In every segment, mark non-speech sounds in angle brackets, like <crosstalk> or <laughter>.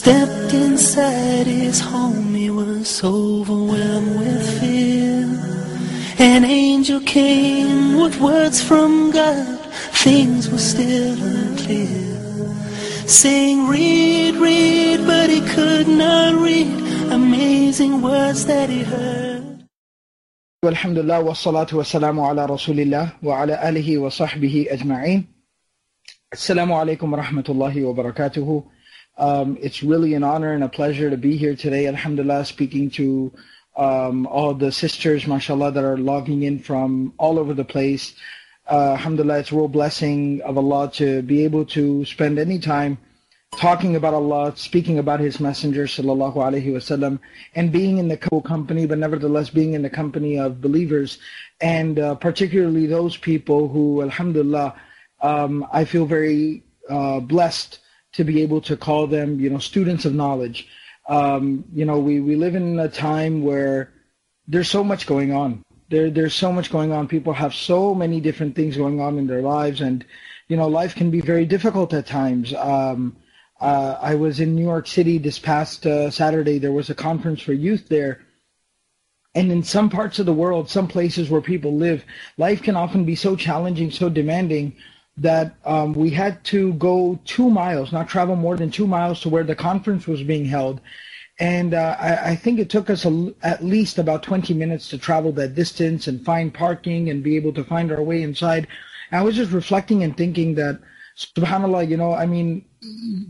stepped inside his home, he was overwhelmed with fear. An angel came with words from God, things were still unclear. Saying, read, read, but he could not read. Amazing words that he heard. والحمد لله والصلاة والسلام على رسول الله وعلى آله وصحبه أجمعين السلام عليكم ورحمة الله وبركاته um, It's really an honor and a pleasure to be here today Alhamdulillah speaking to um, all the sisters mashallah that are logging in from all over the place. Uh, Alhamdulillah it's a real blessing of Allah to be able to spend any time talking about Allah, speaking about His Messenger sallallahu alaihi wasallam, and being in the company, but nevertheless being in the company of believers, and uh, particularly those people who, Alhamdulillah, um, I feel very uh, blessed to be able to call them, you know, students of knowledge. Um, you know, we, we live in a time where there's so much going on. There, there's so much going on. People have so many different things going on in their lives, and you know, life can be very difficult at times. Um, uh, I was in New York City this past uh, Saturday. There was a conference for youth there. And in some parts of the world, some places where people live, life can often be so challenging, so demanding that um, we had to go two miles, not travel more than two miles to where the conference was being held. And uh, I, I, think it took us a, at least about 20 minutes to travel that distance and find parking and be able to find our way inside. I was just reflecting and thinking that, subhanAllah, you know, I mean,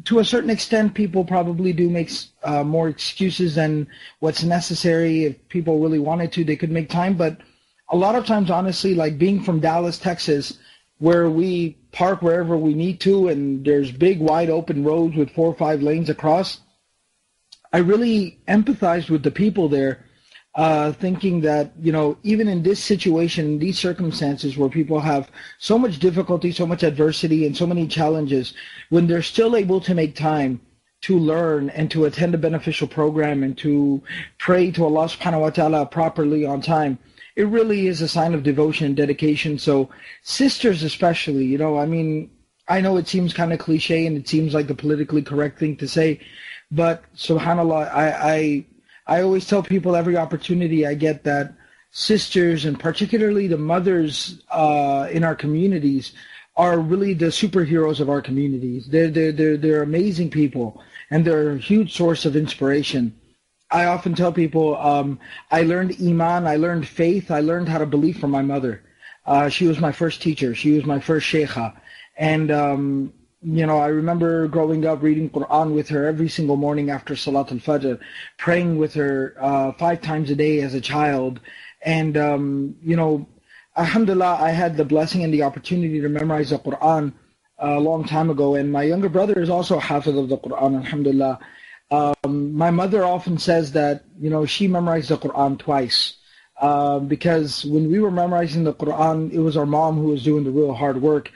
to a certain extent, people probably do make uh, more excuses than what's necessary. If people really wanted to, they could make time. But a lot of times, honestly, like being from Dallas, Texas, where we park wherever we need to, and there's big, wide open roads with four or five lanes across, I really empathized with the people there uh, thinking that you know even in this situation, these circumstances where people have so much difficulty, so much adversity, and so many challenges, when they're still able to make time to learn and to attend a beneficial program and to pray to Allah Subhanahu wa Taala properly on time, it really is a sign of devotion and dedication. So sisters, especially, you know, I mean, I know it seems kind of cliche and it seems like the politically correct thing to say, but Subhanallah, I, I I always tell people every opportunity I get that sisters and particularly the mothers uh, in our communities are really the superheroes of our communities. They're, they're, they're, they're amazing people and they're a huge source of inspiration. I often tell people um, I learned Iman, I learned faith, I learned how to believe from my mother. Uh, she was my first teacher. She was my first sheikha. And um, you know, I remember growing up reading Quran with her every single morning after Salat al-Fajr, praying with her uh, five times a day as a child. And, um, you know, alhamdulillah, I had the blessing and the opportunity to memorize the Quran a long time ago. And my younger brother is also a hafiz of the Quran, alhamdulillah. Um, my mother often says that, you know, she memorized the Quran twice. Uh, because when we were memorizing the Quran, it was our mom who was doing the real hard work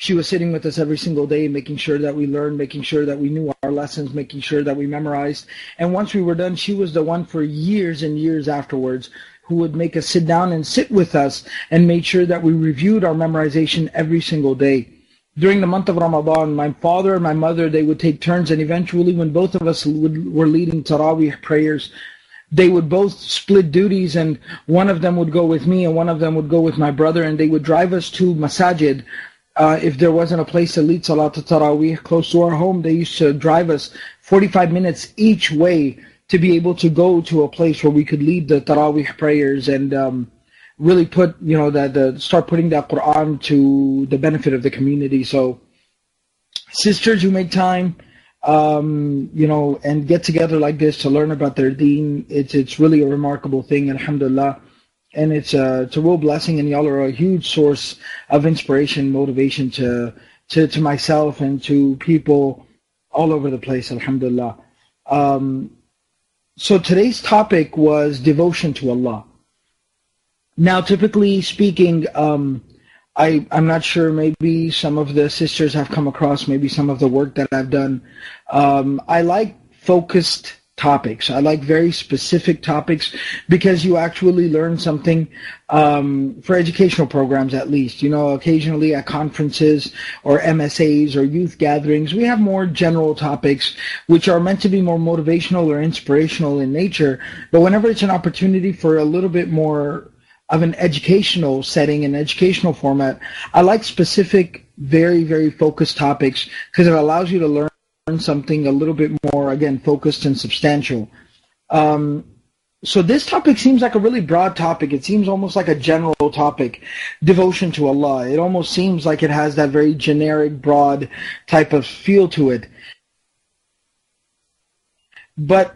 she was sitting with us every single day, making sure that we learned, making sure that we knew our lessons, making sure that we memorized. And once we were done, she was the one for years and years afterwards who would make us sit down and sit with us and made sure that we reviewed our memorization every single day. During the month of Ramadan, my father and my mother, they would take turns and eventually when both of us would, were leading Taraweeh prayers, they would both split duties and one of them would go with me and one of them would go with my brother and they would drive us to masajid. Uh, if there wasn't a place to lead Salat Taraweeh close to our home, they used to drive us 45 minutes each way to be able to go to a place where we could lead the Taraweeh prayers and um, really put, you know, that the start putting that Quran to the benefit of the community. So, sisters who make time, um, you know, and get together like this to learn about their deen, it's it's really a remarkable thing. Alhamdulillah and it's a it's a real blessing, and y'all are a huge source of inspiration, motivation to to to myself and to people all over the place. Alhamdulillah. Um, so today's topic was devotion to Allah. Now, typically speaking, um, I, I'm not sure. Maybe some of the sisters have come across maybe some of the work that I've done. Um, I like focused topics. I like very specific topics because you actually learn something um, for educational programs at least. You know, occasionally at conferences or MSAs or youth gatherings, we have more general topics which are meant to be more motivational or inspirational in nature. But whenever it's an opportunity for a little bit more of an educational setting, an educational format, I like specific, very, very focused topics because it allows you to learn something a little bit more, again, focused and substantial. Um, so this topic seems like a really broad topic. It seems almost like a general topic, devotion to Allah. It almost seems like it has that very generic, broad type of feel to it. But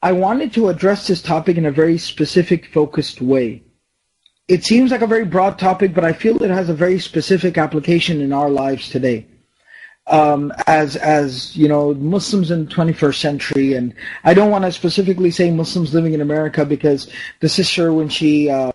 I wanted to address this topic in a very specific, focused way. It seems like a very broad topic, but I feel it has a very specific application in our lives today um, as as you know Muslims in the 21st century, and I don't want to specifically say Muslims living in America because the sister when she uh,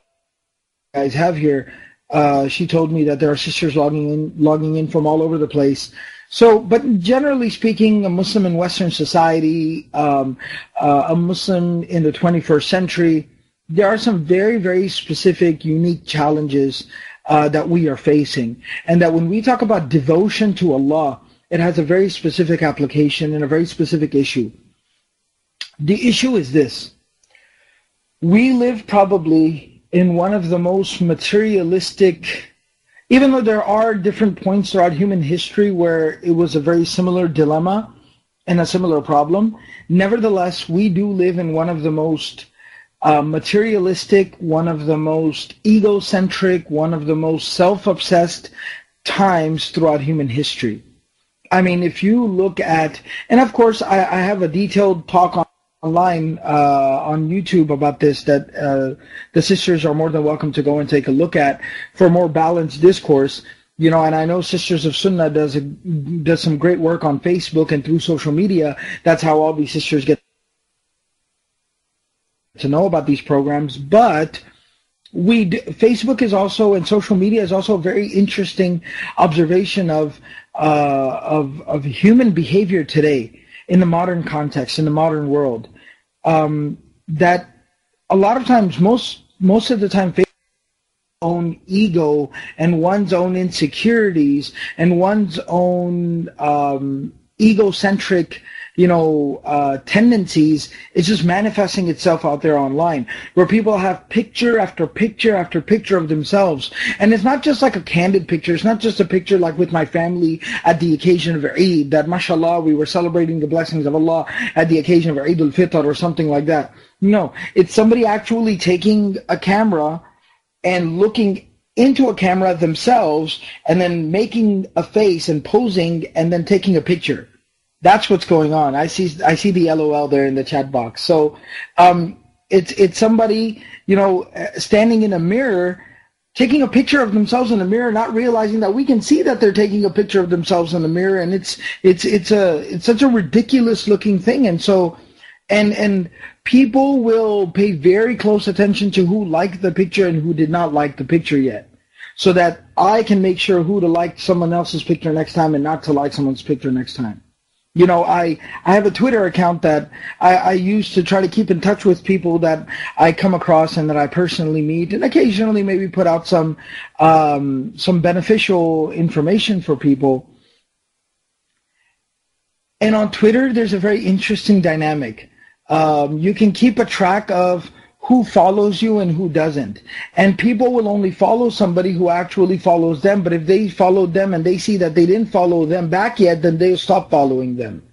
guys have here, uh, she told me that there are sisters logging in logging in from all over the place. So, but generally speaking, a Muslim in Western society, um, uh, a Muslim in the 21st century, there are some very, very specific, unique challenges uh, that we are facing. And that when we talk about devotion to Allah, it has a very specific application and a very specific issue. The issue is this. We live probably in one of the most materialistic, even though there are different points throughout human history where it was a very similar dilemma and a similar problem, nevertheless, we do live in one of the most uh, materialistic, one of the most egocentric, one of the most self-obsessed times throughout human history. I mean, if you look at, and of course, I, I have a detailed talk on, online uh, on YouTube about this that uh, the sisters are more than welcome to go and take a look at for more balanced discourse. You know, and I know Sisters of Sunnah does a, does some great work on Facebook and through social media. That's how all these sisters get to know about these programs, but we Facebook is also and social media is also a very interesting observation of uh, of of human behavior today in the modern context in the modern world. Um, that a lot of times, most most of the time, own ego and one's own insecurities and one's own um, egocentric you know, uh, tendencies is just manifesting itself out there online, where people have picture after picture after picture of themselves, and it's not just like a candid picture. It's not just a picture like with my family at the occasion of Eid, that mashallah we were celebrating the blessings of Allah at the occasion of Eid al-Fitr or something like that. No, it's somebody actually taking a camera and looking into a camera themselves and then making a face and posing and then taking a picture. That's what's going on. I see I see the LOL there in the chat box. So um, it's it's somebody you know standing in a mirror taking a picture of themselves in the mirror, not realizing that we can see that they're taking a picture of themselves in the mirror, and it's it's it's a it's such a ridiculous looking thing, and so and and people will pay very close attention to who liked the picture and who did not like the picture yet, so that I can make sure who to like someone else's picture next time and not to like someone's picture next time you know, I, I have a Twitter account that I, I use to try to keep in touch with people that I come across and that I personally meet, and occasionally maybe put out some um, some beneficial information for people. And on Twitter, there's a very interesting dynamic. Um, you can keep a track of who follows you and who doesn't. And people will only follow somebody who actually follows them. But if they followed them and they see that they didn't follow them back yet, then they'll stop following them.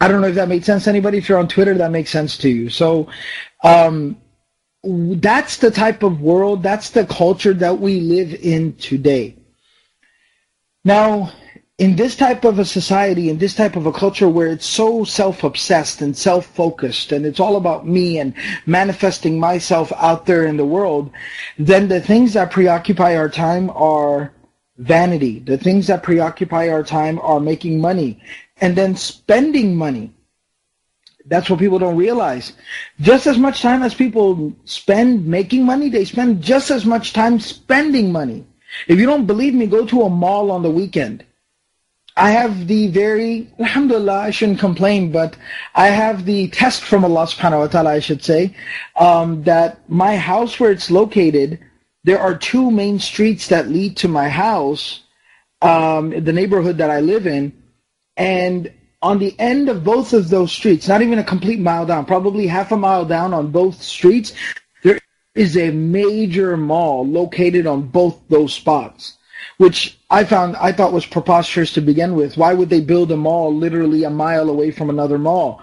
I don't know if that made sense anybody. If you're on Twitter, that makes sense to you. So um, that's the type of world, that's the culture that we live in today. Now, in this type of a society, in this type of a culture where it's so self-obsessed and self-focused and it's all about me and manifesting myself out there in the world, then the things that preoccupy our time are vanity. The things that preoccupy our time are making money and then spending money. That's what people don't realize. Just as much time as people spend making money, they spend just as much time spending money. If you don't believe me, go to a mall on the weekend. I have the very, alhamdulillah, I shouldn't complain, but I have the test from Allah subhanahu wa ta'ala, I should say, um, that my house where it's located, there are two main streets that lead to my house, um, the neighborhood that I live in, and on the end of both of those streets, not even a complete mile down, probably half a mile down on both streets, there is a major mall located on both those spots which I found I thought was preposterous to begin with. Why would they build a mall literally a mile away from another mall?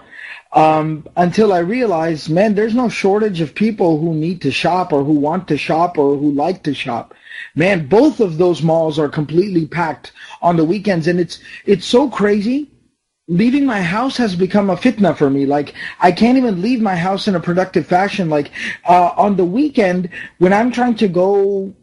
Um, until I realized, man, there's no shortage of people who need to shop or who want to shop or who like to shop. Man, both of those malls are completely packed on the weekends, and it's it's so crazy. Leaving my house has become a fitna for me. Like I can't even leave my house in a productive fashion. Like uh, on the weekend when I'm trying to go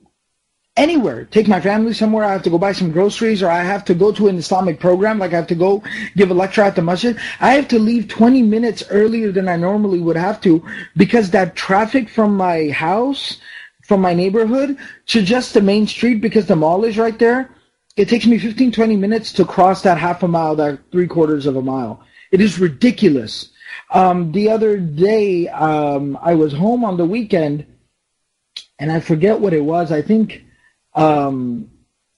anywhere. Take my family somewhere. I have to go buy some groceries, or I have to go to an Islamic program, like I have to go give a lecture at the masjid. I have to leave 20 minutes earlier than I normally would have to because that traffic from my house, from my neighborhood to just the main street because the mall is right there. It takes me 15, 20 minutes to cross that half a mile, that three quarters of a mile. It is ridiculous. Um, the other day, um, I was home on the weekend, and I forget what it was. I think um,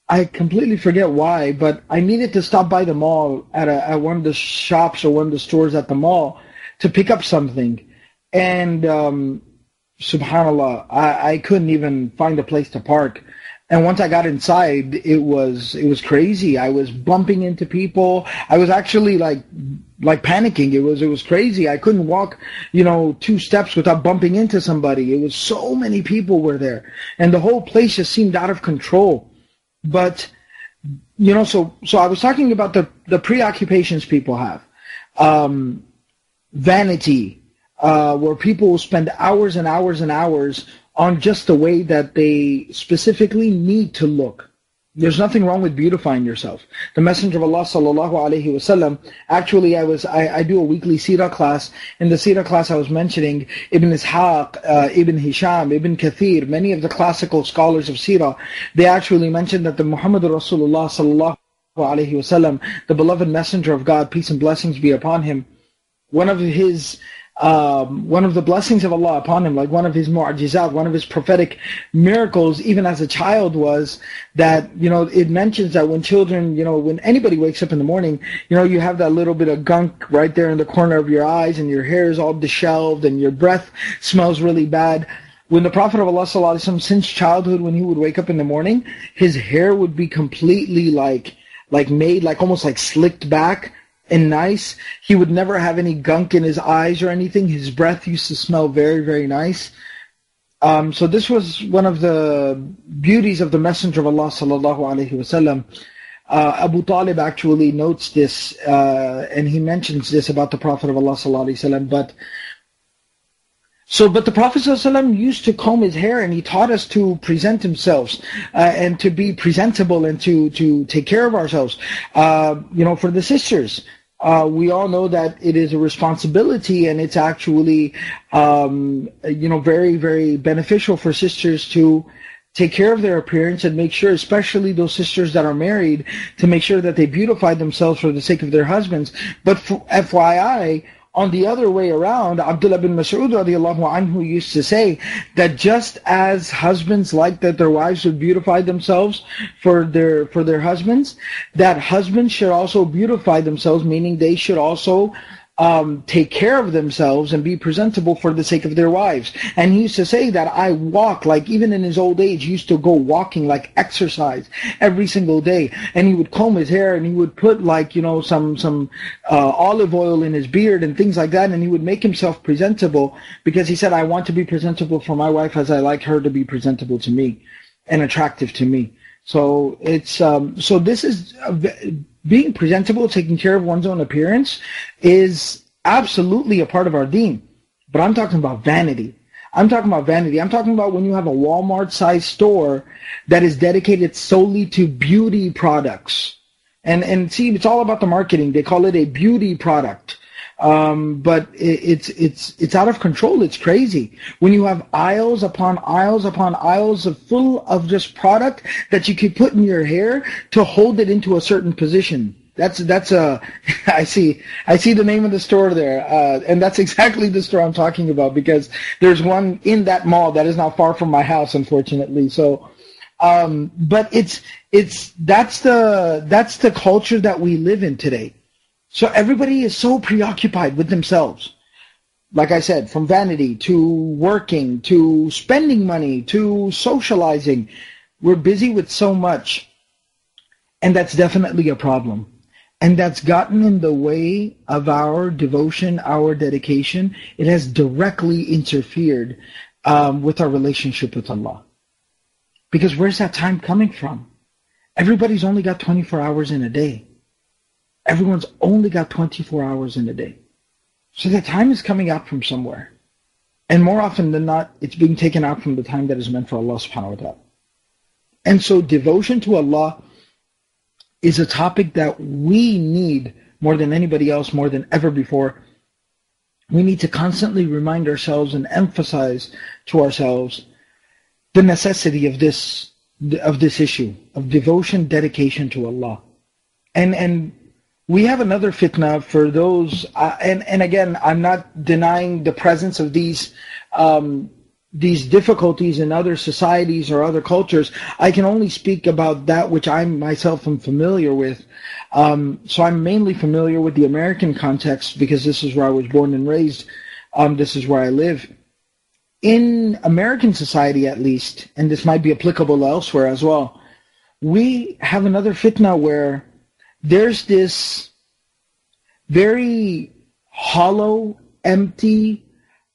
I completely forget why, but I needed to stop by the mall at a, at one of the shops or one of the stores at the mall to pick up something, and um, Subhanallah, I, I couldn't even find a place to park. And once I got inside, it was it was crazy. I was bumping into people. I was actually like like panicking. It was it was crazy. I couldn't walk, you know, two steps without bumping into somebody. It was so many people were there, and the whole place just seemed out of control. But you know, so so I was talking about the the preoccupations people have, um, vanity, uh, where people will spend hours and hours and hours on just the way that they specifically need to look. There's nothing wrong with beautifying yourself. The Messenger of Allah sallallahu alaihi wasallam. Actually, I was I, I, do a weekly Sirah class. In the Sirah class, I was mentioning Ibn Ishaq, uh, Ibn Hisham, Ibn Kathir, many of the classical scholars of Sirah. They actually mentioned that the Muhammad Rasulullah sallallahu alaihi wasallam, the beloved Messenger of God, peace and blessings be upon him, one of his um, one of the blessings of Allah upon him, like one of his mu'jizat, one of his prophetic miracles, even as a child, was that, you know, it mentions that when children, you know, when anybody wakes up in the morning, you know, you have that little bit of gunk right there in the corner of your eyes and your hair is all disheveled and your breath smells really bad. When the Prophet of Allah, وسلم, since childhood, when he would wake up in the morning, his hair would be completely like, like made, like almost like slicked back and nice. He would never have any gunk in his eyes or anything. His breath used to smell very, very nice. Um, so this was one of the beauties of the Messenger of Allah sallallahu alaihi wasallam. Uh, Abu Talib actually notes this, uh, and he mentions this about the Prophet of Allah sallallahu alaihi wasallam. But so, but the Prophet ﷺ used to comb his hair, and he taught us to present himself uh, and to be presentable and to to take care of ourselves. Uh, you know, for the sisters, uh, we all know that it is a responsibility, and it's actually, um, you know, very very beneficial for sisters to take care of their appearance and make sure, especially those sisters that are married, to make sure that they beautify themselves for the sake of their husbands. But FYI on the other way around, Abdullah bin Mas'ud radiallahu anhu used to say that just as husbands like that their wives would beautify themselves for their for their husbands, that husbands should also beautify themselves, meaning they should also um, take care of themselves and be presentable for the sake of their wives. And he used to say that I walk, like even in his old age, he used to go walking, like exercise every single day. And he would comb his hair and he would put like, you know, some, some uh, olive oil in his beard and things like that. And he would make himself presentable because he said, I want to be presentable for my wife as I like her to be presentable to me and attractive to me. So it's um, so this is being presentable, taking care of one's own appearance is absolutely a part of our deen. But I'm talking about vanity. I'm talking about vanity. I'm talking about when you have a Walmart sized store that is dedicated solely to beauty products. And and see, it's all about the marketing. They call it a beauty product. Um, but it, it's it's it's out of control. It's crazy when you have aisles upon aisles upon aisles of full of just product that you could put in your hair to hold it into a certain position. That's that's a <laughs> I see I see the name of the store there, uh, and that's <laughs> exactly the store I'm talking about because there's one in that mall that is not far from my house, unfortunately. So, um, but it's it's that's the that's the culture that we live in today. So everybody is so preoccupied with themselves. Like I said, from vanity to working to spending money to socializing, we're busy with so much, and that's definitely a problem and that's gotten in the way of our devotion, our dedication. It has directly interfered um, with our relationship with Allah. Because where's that time coming from? Everybody's only got 24 hours in a day. Everyone's only got 24 hours in a day. So the time is coming out from somewhere. And more often than not, it's being taken out from the time that is meant for Allah subhanahu wa ta'ala. And so devotion to Allah is a topic that we need more than anybody else, more than ever before. We need to constantly remind ourselves and emphasize to ourselves the necessity of this of this issue of devotion, dedication to Allah, and and we have another fitna for those. Uh, and and again, I'm not denying the presence of these um, these difficulties in other societies or other cultures. I can only speak about that which I myself am familiar with. Um, so I'm mainly familiar with the American context because this is where I was born and raised. Um, this is where I live. In American society, at least, and this might be applicable elsewhere as well, we have another fitna where there's this very hollow, empty,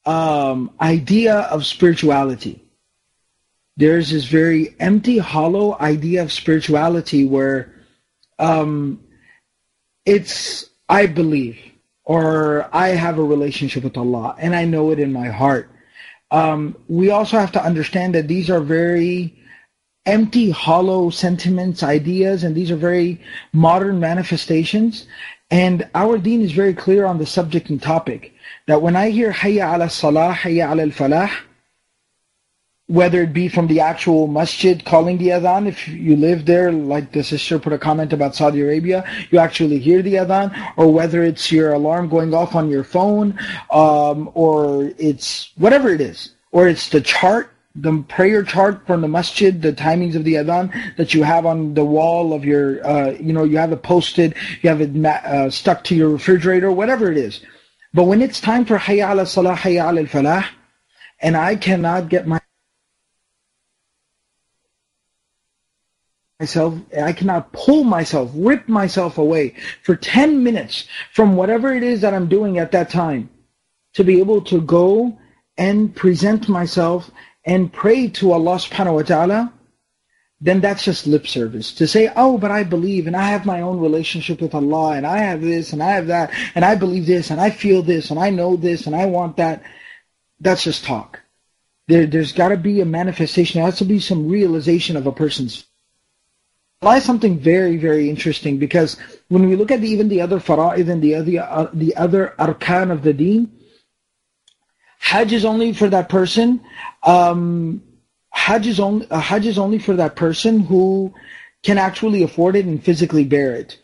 um, idea of spirituality. There's this very empty, hollow idea of spirituality where um, it's, I believe, or I have a relationship with Allah, and I know it in my heart. Um, we also have to understand that these are very empty, hollow sentiments, ideas, and these are very modern manifestations. And our deen is very clear on the subject and topic that when I hear Hayya ala Salah, Hayya ala al-Falah, whether it be from the actual masjid calling the adhan, if you live there, like the sister put a comment about Saudi Arabia, you actually hear the adhan, or whether it's your alarm going off on your phone, um, or it's whatever it is, or it's the chart, the prayer chart from the masjid, the timings of the adhan that you have on the wall of your, uh, you know, you have it posted, you have it uh, stuck to your refrigerator, whatever it is. But when it's time for Hayya ala Salah, Hayya ala Falah, and I cannot get my myself, I cannot pull myself, rip myself away for 10 minutes from whatever it is that I'm doing at that time to be able to go and present myself and pray to Allah subhanahu wa ta'ala then that's just lip service. To say, oh, but I believe and I have my own relationship with Allah and I have this and I have that and I believe this and I feel this and I know this and I want that, that's just talk. There, there's got to be a manifestation. There has to be some realization of a person's lies something very, very interesting because when we look at the, even the other fara'id and the other, uh, the other arkan of the deen, Hajj is only for that person. Um, Hajj is only uh, Hajj is only for that person who can actually afford it and physically bear it.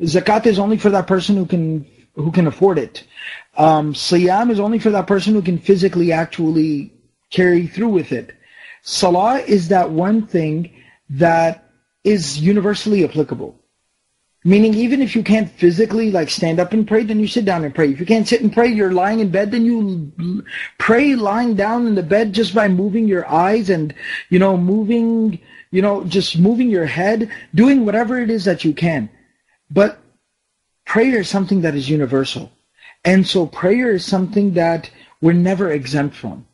Zakat is only for that person who can who can afford it. Um, Siyam is only for that person who can physically actually carry through with it. Salah is that one thing that is universally applicable. Meaning even if you can't physically like stand up and pray, then you sit down and pray. If you can't sit and pray, you're lying in bed, then you pray lying down in the bed just by moving your eyes and, you know, moving, you know, just moving your head, doing whatever it is that you can. But prayer is something that is universal. And so prayer is something that we're never exempt from.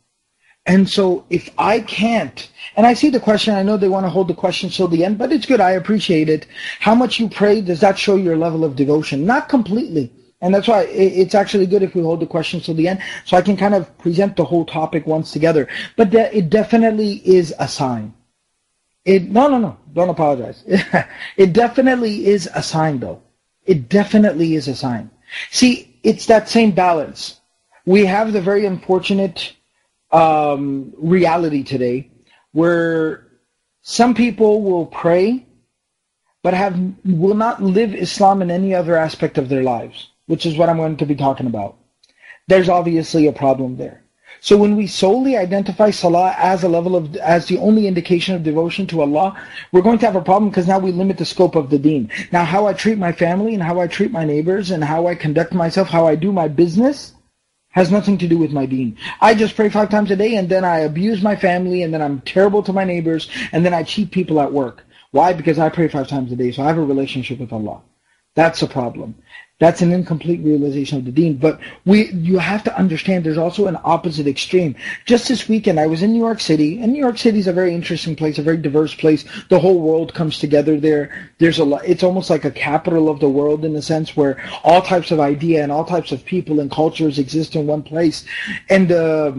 And so if I can't, and I see the question, I know they want to hold the question till the end, but it's good. I appreciate it. How much you pray, does that show your level of devotion? Not completely. And that's why it's actually good if we hold the questions till the end, so I can kind of present the whole topic once together. But it definitely is a sign. It no no no don't apologize. <laughs> it definitely is a sign though. It definitely is a sign. See, it's that same balance. We have the very unfortunate um, reality today where some people will pray but have will not live Islam in any other aspect of their lives, which is what I'm going to be talking about. There's obviously a problem there. So when we solely identify salah as a level of, as the only indication of devotion to Allah, we're going to have a problem because now we limit the scope of the deen. Now how I treat my family and how I treat my neighbors and how I conduct myself, how I do my business, has nothing to do with my deen. I just pray five times a day and then I abuse my family and then I'm terrible to my neighbors and then I cheat people at work. Why? Because I pray five times a day, so I have a relationship with Allah. That's a problem. That's an incomplete realization of the deen. But we, you have to understand there's also an opposite extreme. Just this weekend, I was in New York City, and New York City is a very interesting place, a very diverse place. The whole world comes together there. There's a lot, it's almost like a capital of the world in a sense where all types of idea and all types of people and cultures exist in one place. And, uh,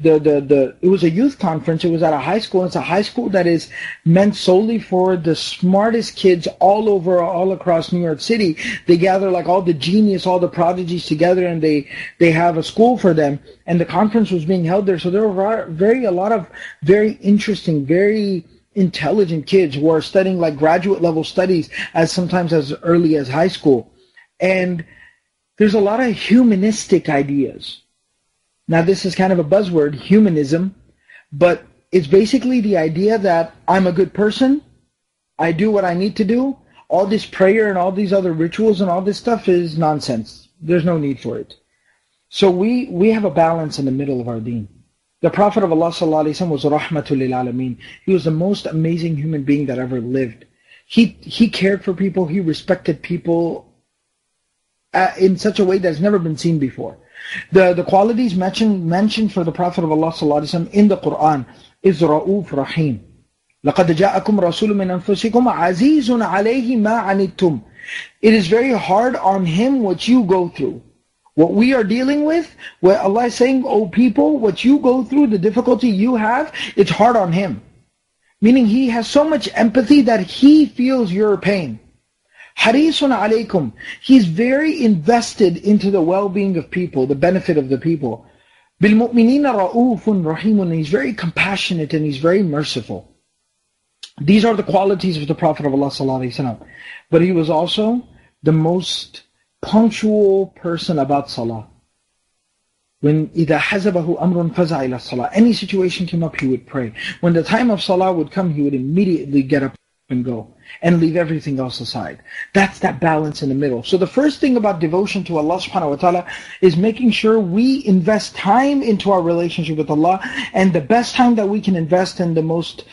the, the, the it was a youth conference. It was at a high school. It's a high school that is meant solely for the smartest kids all over, all across New York City. They gather like all the genius, all the prodigies together, and they they have a school for them. And the conference was being held there, so there were very a lot of very interesting, very intelligent kids who are studying like graduate level studies as sometimes as early as high school. And there's a lot of humanistic ideas now, this is kind of a buzzword, humanism, but it's basically the idea that I'm a good person, I do what I need to do. All this prayer and all these other rituals and all this stuff is nonsense. There's no need for it. So we, we have a balance in the middle of our deen. The Prophet of Allah ﷺ was rahmatul lil alameen. He was the most amazing human being that ever lived. He, he cared for people, he respected people uh, in such a way that's never been seen before. The, the qualities mentioned, mentioned for the Prophet of Allah وسلم, in the Quran is Ra'uf Rahim. لَقَدْ جَاءَكُمْ رَسُولٌ مِّنْ أَنفُسِكُمْ عَزِيزٌ عَلَيْهِ مَا عَنِتُّمْ It is very hard on him what you go through. What we are dealing with, where Allah is saying, O people, what you go through, the difficulty you have, it's hard on him. Meaning he has so much empathy that he feels your pain. Harisun alaykum. He's very invested into the well-being of people, the benefit of the people. بِالْمُؤْمِنِينَ رَؤُوفٌ رَحِيمٌ He's very compassionate and he's very merciful. These are the qualities of the Prophet of Allah sallallahu But he was also the most punctual person about salah. When إِذَا حَزَبَهُ أَمْرٌ فَزَعَ إِلَى الصَّلَاةِ Any situation came up, he would pray. When the time of salah would come, he would immediately get up and go and leave everything else aside. That's that balance in the middle. So the first thing about devotion to Allah subhanahu wa ta'ala is making sure we invest time into our relationship with Allah and the best time that we can invest in the most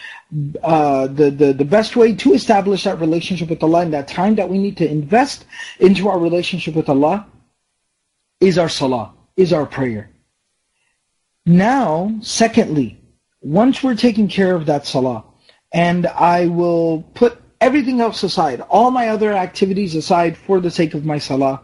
uh, the, the, the best way to establish that relationship with Allah and that time that we need to invest into our relationship with Allah is our salah, is our prayer. Now, secondly, once we're taking care of that salah, and I will put everything else aside, all my other activities aside for the sake of my salah.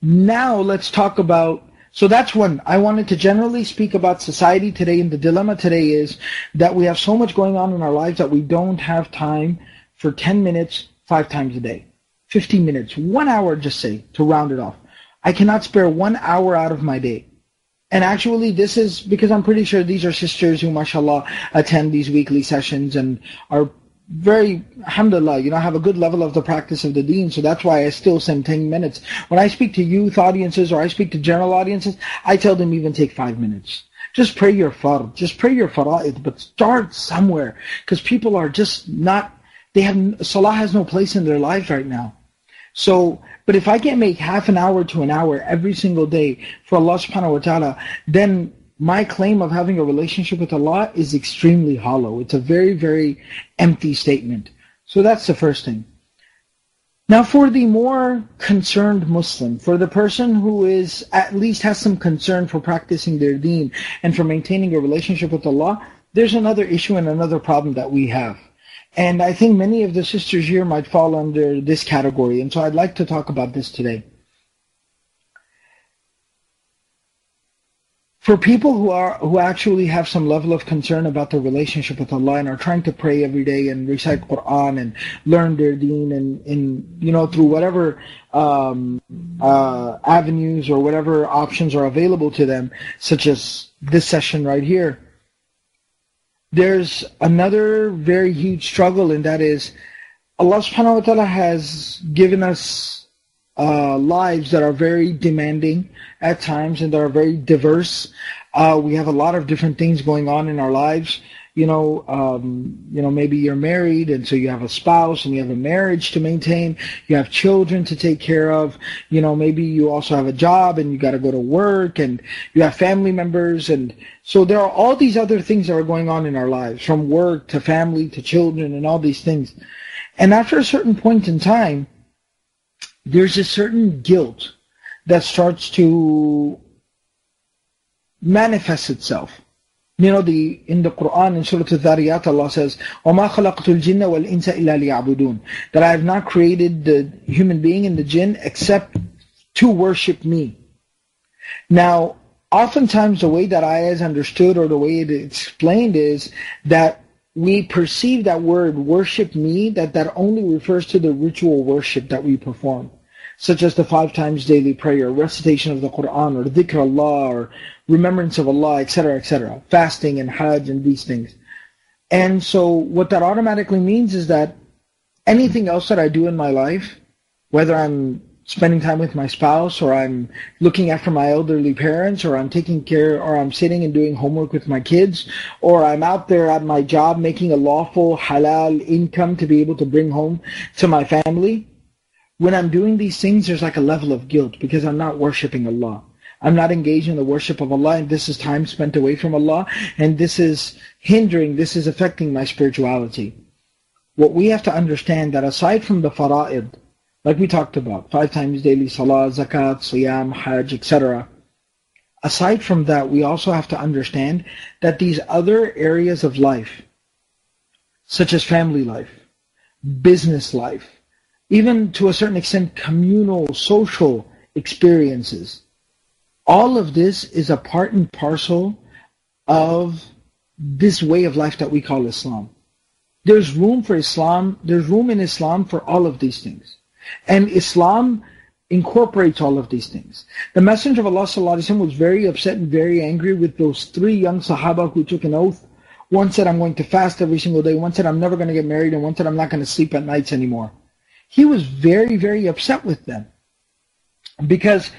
Now let's talk about, so that's one. I wanted to generally speak about society today and the dilemma today is that we have so much going on in our lives that we don't have time for 10 minutes five times a day. 15 minutes, one hour just say, to round it off. I cannot spare one hour out of my day. And actually, this is because I'm pretty sure these are sisters who, mashallah, attend these weekly sessions and are very, alhamdulillah, you know, I have a good level of the practice of the deen. So that's why I still send 10 minutes. When I speak to youth audiences or I speak to general audiences, I tell them even take five minutes. Just pray your fard. Just pray your fara'id, but start somewhere. Because people are just not, they have, salah has no place in their lives right now. So, but if I can make half an hour to an hour every single day for Allah subhanahu wa ta'ala, then my claim of having a relationship with Allah is extremely hollow. It's a very, very empty statement. So that's the first thing. Now for the more concerned Muslim, for the person who is at least has some concern for practicing their deen and for maintaining a relationship with Allah, there's another issue and another problem that we have. And I think many of the sisters here might fall under this category. And so I'd like to talk about this today. For people who are who actually have some level of concern about their relationship with Allah and are trying to pray every day and recite Quran and learn their deen and, and you know through whatever um, uh, avenues or whatever options are available to them, such as this session right here. There's another very huge struggle, and that is Allah subhanahu wa ta'ala has given us uh, lives that are very demanding at times and that are very diverse. Uh, we have a lot of different things going on in our lives. You know, um, you know, maybe you're married and so you have a spouse and you have a marriage to maintain. You have children to take care of. You know, maybe you also have a job and you got to go to work and you have family members and so there are all these other things that are going on in our lives, from work to family to children and all these things. And after a certain point in time, there's a certain guilt that starts to manifest itself. You know, the in the Quran in Surah Al-Dhariyat, Allah says, وَمَا خَلَقْتُ الْجِنَّ وَالْإِنسَ إِلَّا لِيَعْبُدُونَ That I have not created the human being and the jinn except to worship me. Now, oftentimes the way that ayah is understood or the way it is explained is that we perceive that word worship me, that that only refers to the ritual worship that we perform such as the five times daily prayer, recitation of the Quran, or dhikr Allah, or remembrance of Allah, etc., etc., fasting and Hajj and these things. And so what that automatically means is that anything else that I do in my life, whether I'm spending time with my spouse, or I'm looking after my elderly parents, or I'm taking care, or I'm sitting and doing homework with my kids, or I'm out there at my job making a lawful halal income to be able to bring home to my family, when I'm doing these things, there's like a level of guilt because I'm not worshiping Allah. I'm not engaged in the worship of Allah and this is time spent away from Allah and this is hindering, this is affecting my spirituality. What we have to understand that aside from the fara'id, like we talked about, five times daily salah, zakat, siyam, hajj, etc. Aside from that, we also have to understand that these other areas of life, such as family life, business life, even to a certain extent communal, social experiences. All of this is a part and parcel of this way of life that we call Islam. There's room for Islam, there's room in Islam for all of these things. And Islam incorporates all of these things. The Messenger of Allah was very upset and very angry with those three young Sahaba who took an oath. One said, I'm going to fast every single day. One said, I'm never going to get married. And one said, I'm not going to sleep at nights anymore he was very, very upset with them because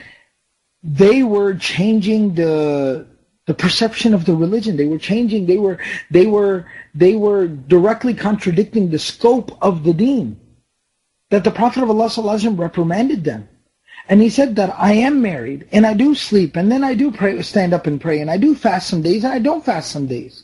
they were changing the the perception of the religion. They were changing. They were they were they were directly contradicting the scope of the Deen. That the Prophet of Allah reprimanded them. And he said that I am married and I do sleep and then I do pray, stand up and pray and I do fast some days and I don't fast some days.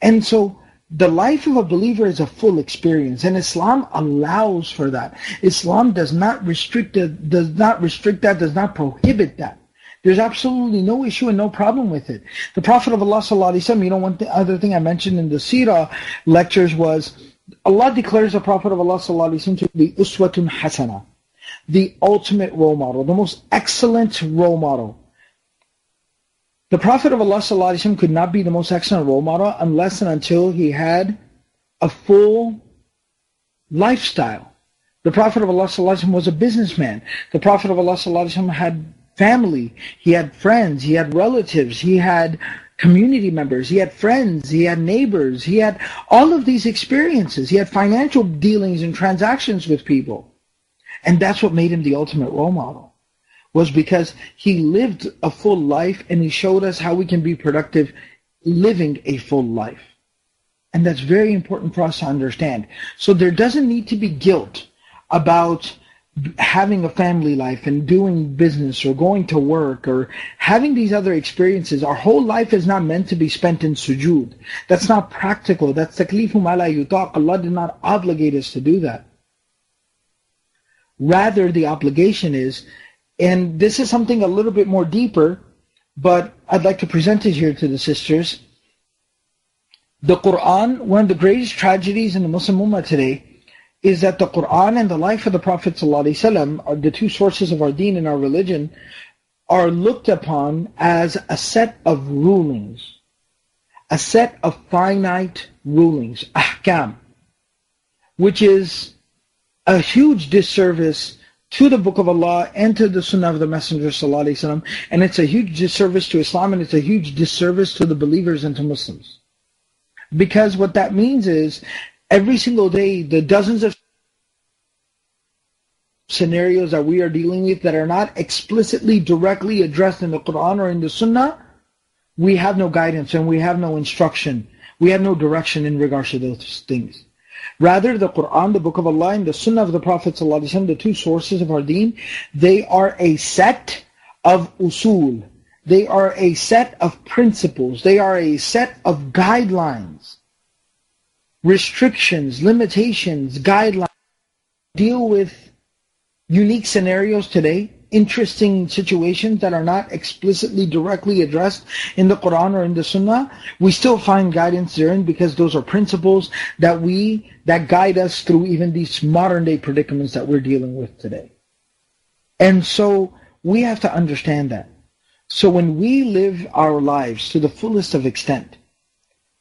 And so the life of a believer is a full experience and Islam allows for that. Islam does not restrict it, does not restrict that, does not prohibit that. There's absolutely no issue and no problem with it. The Prophet of Allah you know, one th- other thing I mentioned in the Sirah lectures was Allah declares the Prophet of Allah sallallahu to be uswatun hasana, the ultimate role model, the most excellent role model. The Prophet of Allah ﷺ could not be the most excellent role model unless and until he had a full lifestyle. The Prophet of Allah ﷺ was a businessman. The Prophet of Allah ﷺ had family. He had friends. He had relatives. He had community members. He had friends. He had neighbors. He had all of these experiences. He had financial dealings and transactions with people. And that's what made him the ultimate role model was because he lived a full life and he showed us how we can be productive living a full life. And that's very important for us to understand. So there doesn't need to be guilt about having a family life and doing business or going to work or having these other experiences. Our whole life is not meant to be spent in sujood. That's not practical. That's taklifu mala yutaq. Allah did not obligate us to do that. Rather, the obligation is and this is something a little bit more deeper, but I'd like to present it here to the sisters. The Quran, one of the greatest tragedies in the Muslim Ummah today, is that the Quran and the life of the Prophet ﷺ are the two sources of our deen and our religion are looked upon as a set of rulings, a set of finite rulings, ahkam, which is a huge disservice to the Book of Allah and to the Sunnah of the Messenger Sallallahu and it's a huge disservice to Islam and it's a huge disservice to the believers and to Muslims. Because what that means is every single day the dozens of scenarios that we are dealing with that are not explicitly directly addressed in the Quran or in the Sunnah, we have no guidance and we have no instruction. We have no direction in regards to those things. Rather, the Quran, the Book of Allah, and the Sunnah of the Prophet ﷺ, the two sources of our deen, they are a set of usul. They are a set of principles. They are a set of guidelines, restrictions, limitations, guidelines. Deal with unique scenarios today, interesting situations that are not explicitly directly addressed in the Quran or in the Sunnah, we still find guidance therein because those are principles that we that guide us through even these modern day predicaments that we're dealing with today. And so we have to understand that. So when we live our lives to the fullest of extent,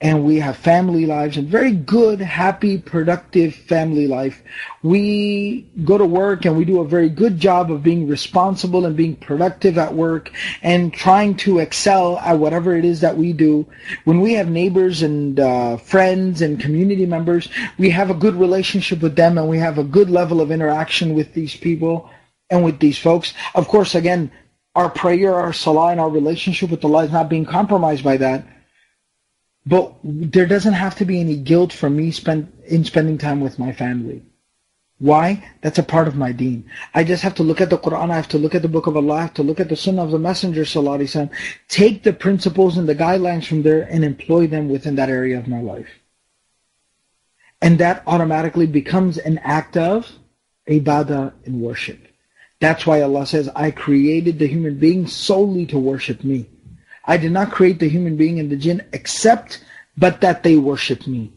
and we have family lives and very good, happy, productive family life. We go to work and we do a very good job of being responsible and being productive at work and trying to excel at whatever it is that we do. When we have neighbors and uh, friends and community members, we have a good relationship with them and we have a good level of interaction with these people and with these folks. Of course, again, our prayer, our salah, and our relationship with Allah is not being compromised by that but there doesn't have to be any guilt for me spend, in spending time with my family. Why? That's a part of my deen. I just have to look at the Quran, I have to look at the Book of Allah, I have to look at the Sunnah of the Messenger Sallallahu take the principles and the guidelines from there and employ them within that area of my life. And that automatically becomes an act of ibadah and worship. That's why Allah says, I created the human being solely to worship me. I did not create the human being and the jinn except but that they worship me.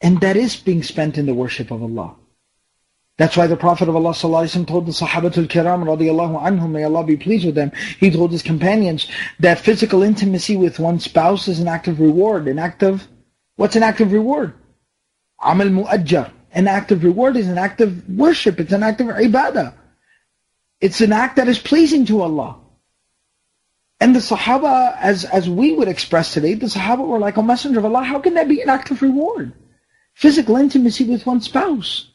And that is being spent in the worship of Allah. That's why the Prophet of Allah told the Sahabatul Kiram radiallahu anhum, may Allah be pleased with them, he told his companions that physical intimacy with one's spouse is an act of reward. An act of, what's an act of reward? Amal mu'ajjar. An act of reward is an act of worship. It's an act of ibadah. It's an act that is pleasing to Allah. And the Sahaba, as, as we would express today, the Sahaba were like, a messenger of Allah, how can that be an act of reward? Physical intimacy with one's spouse.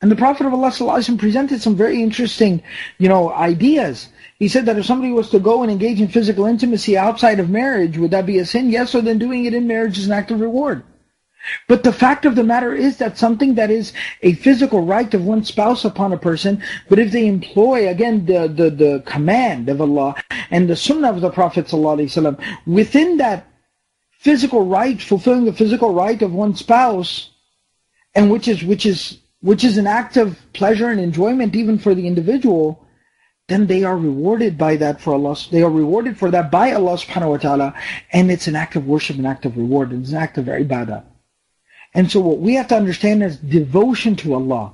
And the Prophet of Allah presented some very interesting, you know, ideas. He said that if somebody was to go and engage in physical intimacy outside of marriage, would that be a sin? Yes, so then doing it in marriage is an act of reward. But the fact of the matter is that something that is a physical right of one spouse upon a person, but if they employ, again, the, the, the command of Allah and the sunnah of the Prophet ﷺ, within that physical right, fulfilling the physical right of one spouse, and which is, which is, which is an act of pleasure and enjoyment even for the individual, then they are rewarded by that for Allah. They are rewarded for that by Allah subhanahu wa ta'ala, and it's an act of worship, an act of reward, and it's an act of ibadah. And so what we have to understand is devotion to Allah.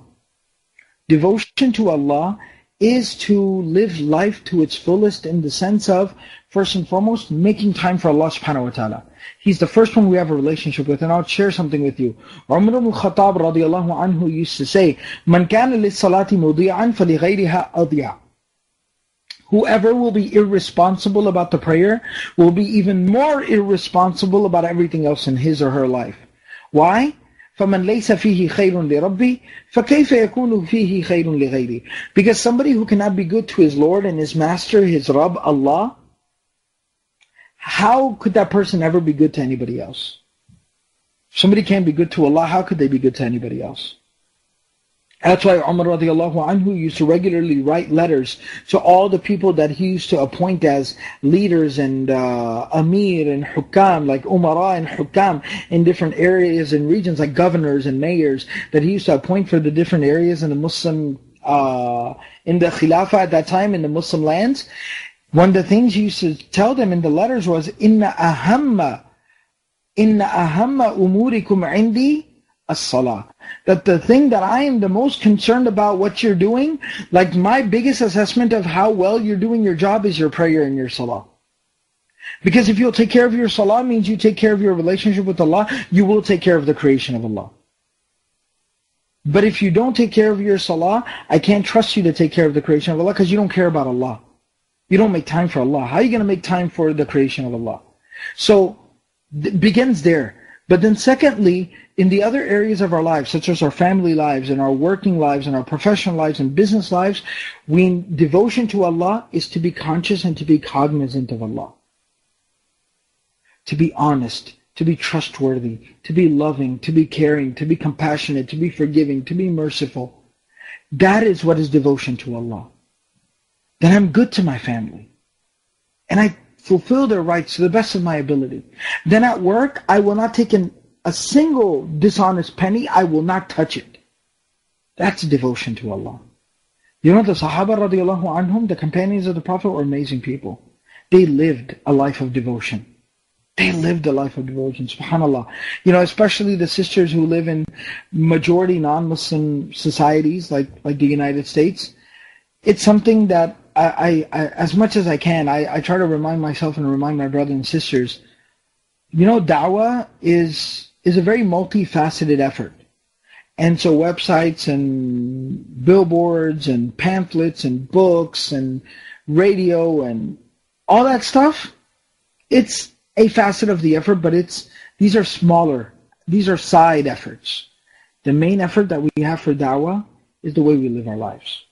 Devotion to Allah is to live life to its fullest in the sense of, first and foremost, making time for Allah subhanahu wa ta'ala. He's the first one we have a relationship with, and I'll share something with you. Umar ibn Khattab radiallahu anhu used to say, Man. Whoever will be irresponsible about the prayer will be even more irresponsible about everything else in his or her life. Why? فَمَنْ لَيْسَ فِيهِ خَيْرٌ لِرَبِّي فَكَيْفَ يَكُونُ فِيهِ خَيْرٌ لِغَيْرِي Because somebody who cannot be good to his Lord and his Master, his Rabb, Allah, how could that person ever be good to anybody else? If somebody can't be good to Allah, how could they be good to anybody else? That's why Umar radiallahu anhu used to regularly write letters to all the people that he used to appoint as leaders and uh, amir and hukam, like umara and hukam in different areas and regions, like governors and mayors that he used to appoint for the different areas in the Muslim, uh, in the khilafah at that time in the Muslim lands. One of the things he used to tell them in the letters was, Inna ahamma, inna ahamma umurikum indi as-salah. That the thing that I am the most concerned about what you're doing, like my biggest assessment of how well you're doing your job is your prayer and your salah. Because if you'll take care of your salah means you take care of your relationship with Allah, you will take care of the creation of Allah. But if you don't take care of your salah, I can't trust you to take care of the creation of Allah because you don't care about Allah. You don't make time for Allah. How are you going to make time for the creation of Allah? So, it begins there. But then secondly, in the other areas of our lives, such as our family lives and our working lives and our professional lives and business lives, we devotion to Allah is to be conscious and to be cognizant of Allah. To be honest, to be trustworthy, to be loving, to be caring, to be compassionate, to be forgiving, to be merciful. That is what is devotion to Allah. Then I'm good to my family. And I fulfill their rights to the best of my ability. Then at work, I will not take an, a single dishonest penny. I will not touch it. That's devotion to Allah. You know the Sahaba radiallahu anhum, the companions of the Prophet were amazing people. They lived a life of devotion. They lived a life of devotion, subhanAllah. You know, especially the sisters who live in majority non-Muslim societies like, like the United States. It's something that I, I, as much as I can, I, I try to remind myself and remind my brothers and sisters, you know, da'wah is, is a very multifaceted effort. And so websites and billboards and pamphlets and books and radio and all that stuff, it's a facet of the effort, but it's these are smaller. These are side efforts. The main effort that we have for da'wah is the way we live our lives.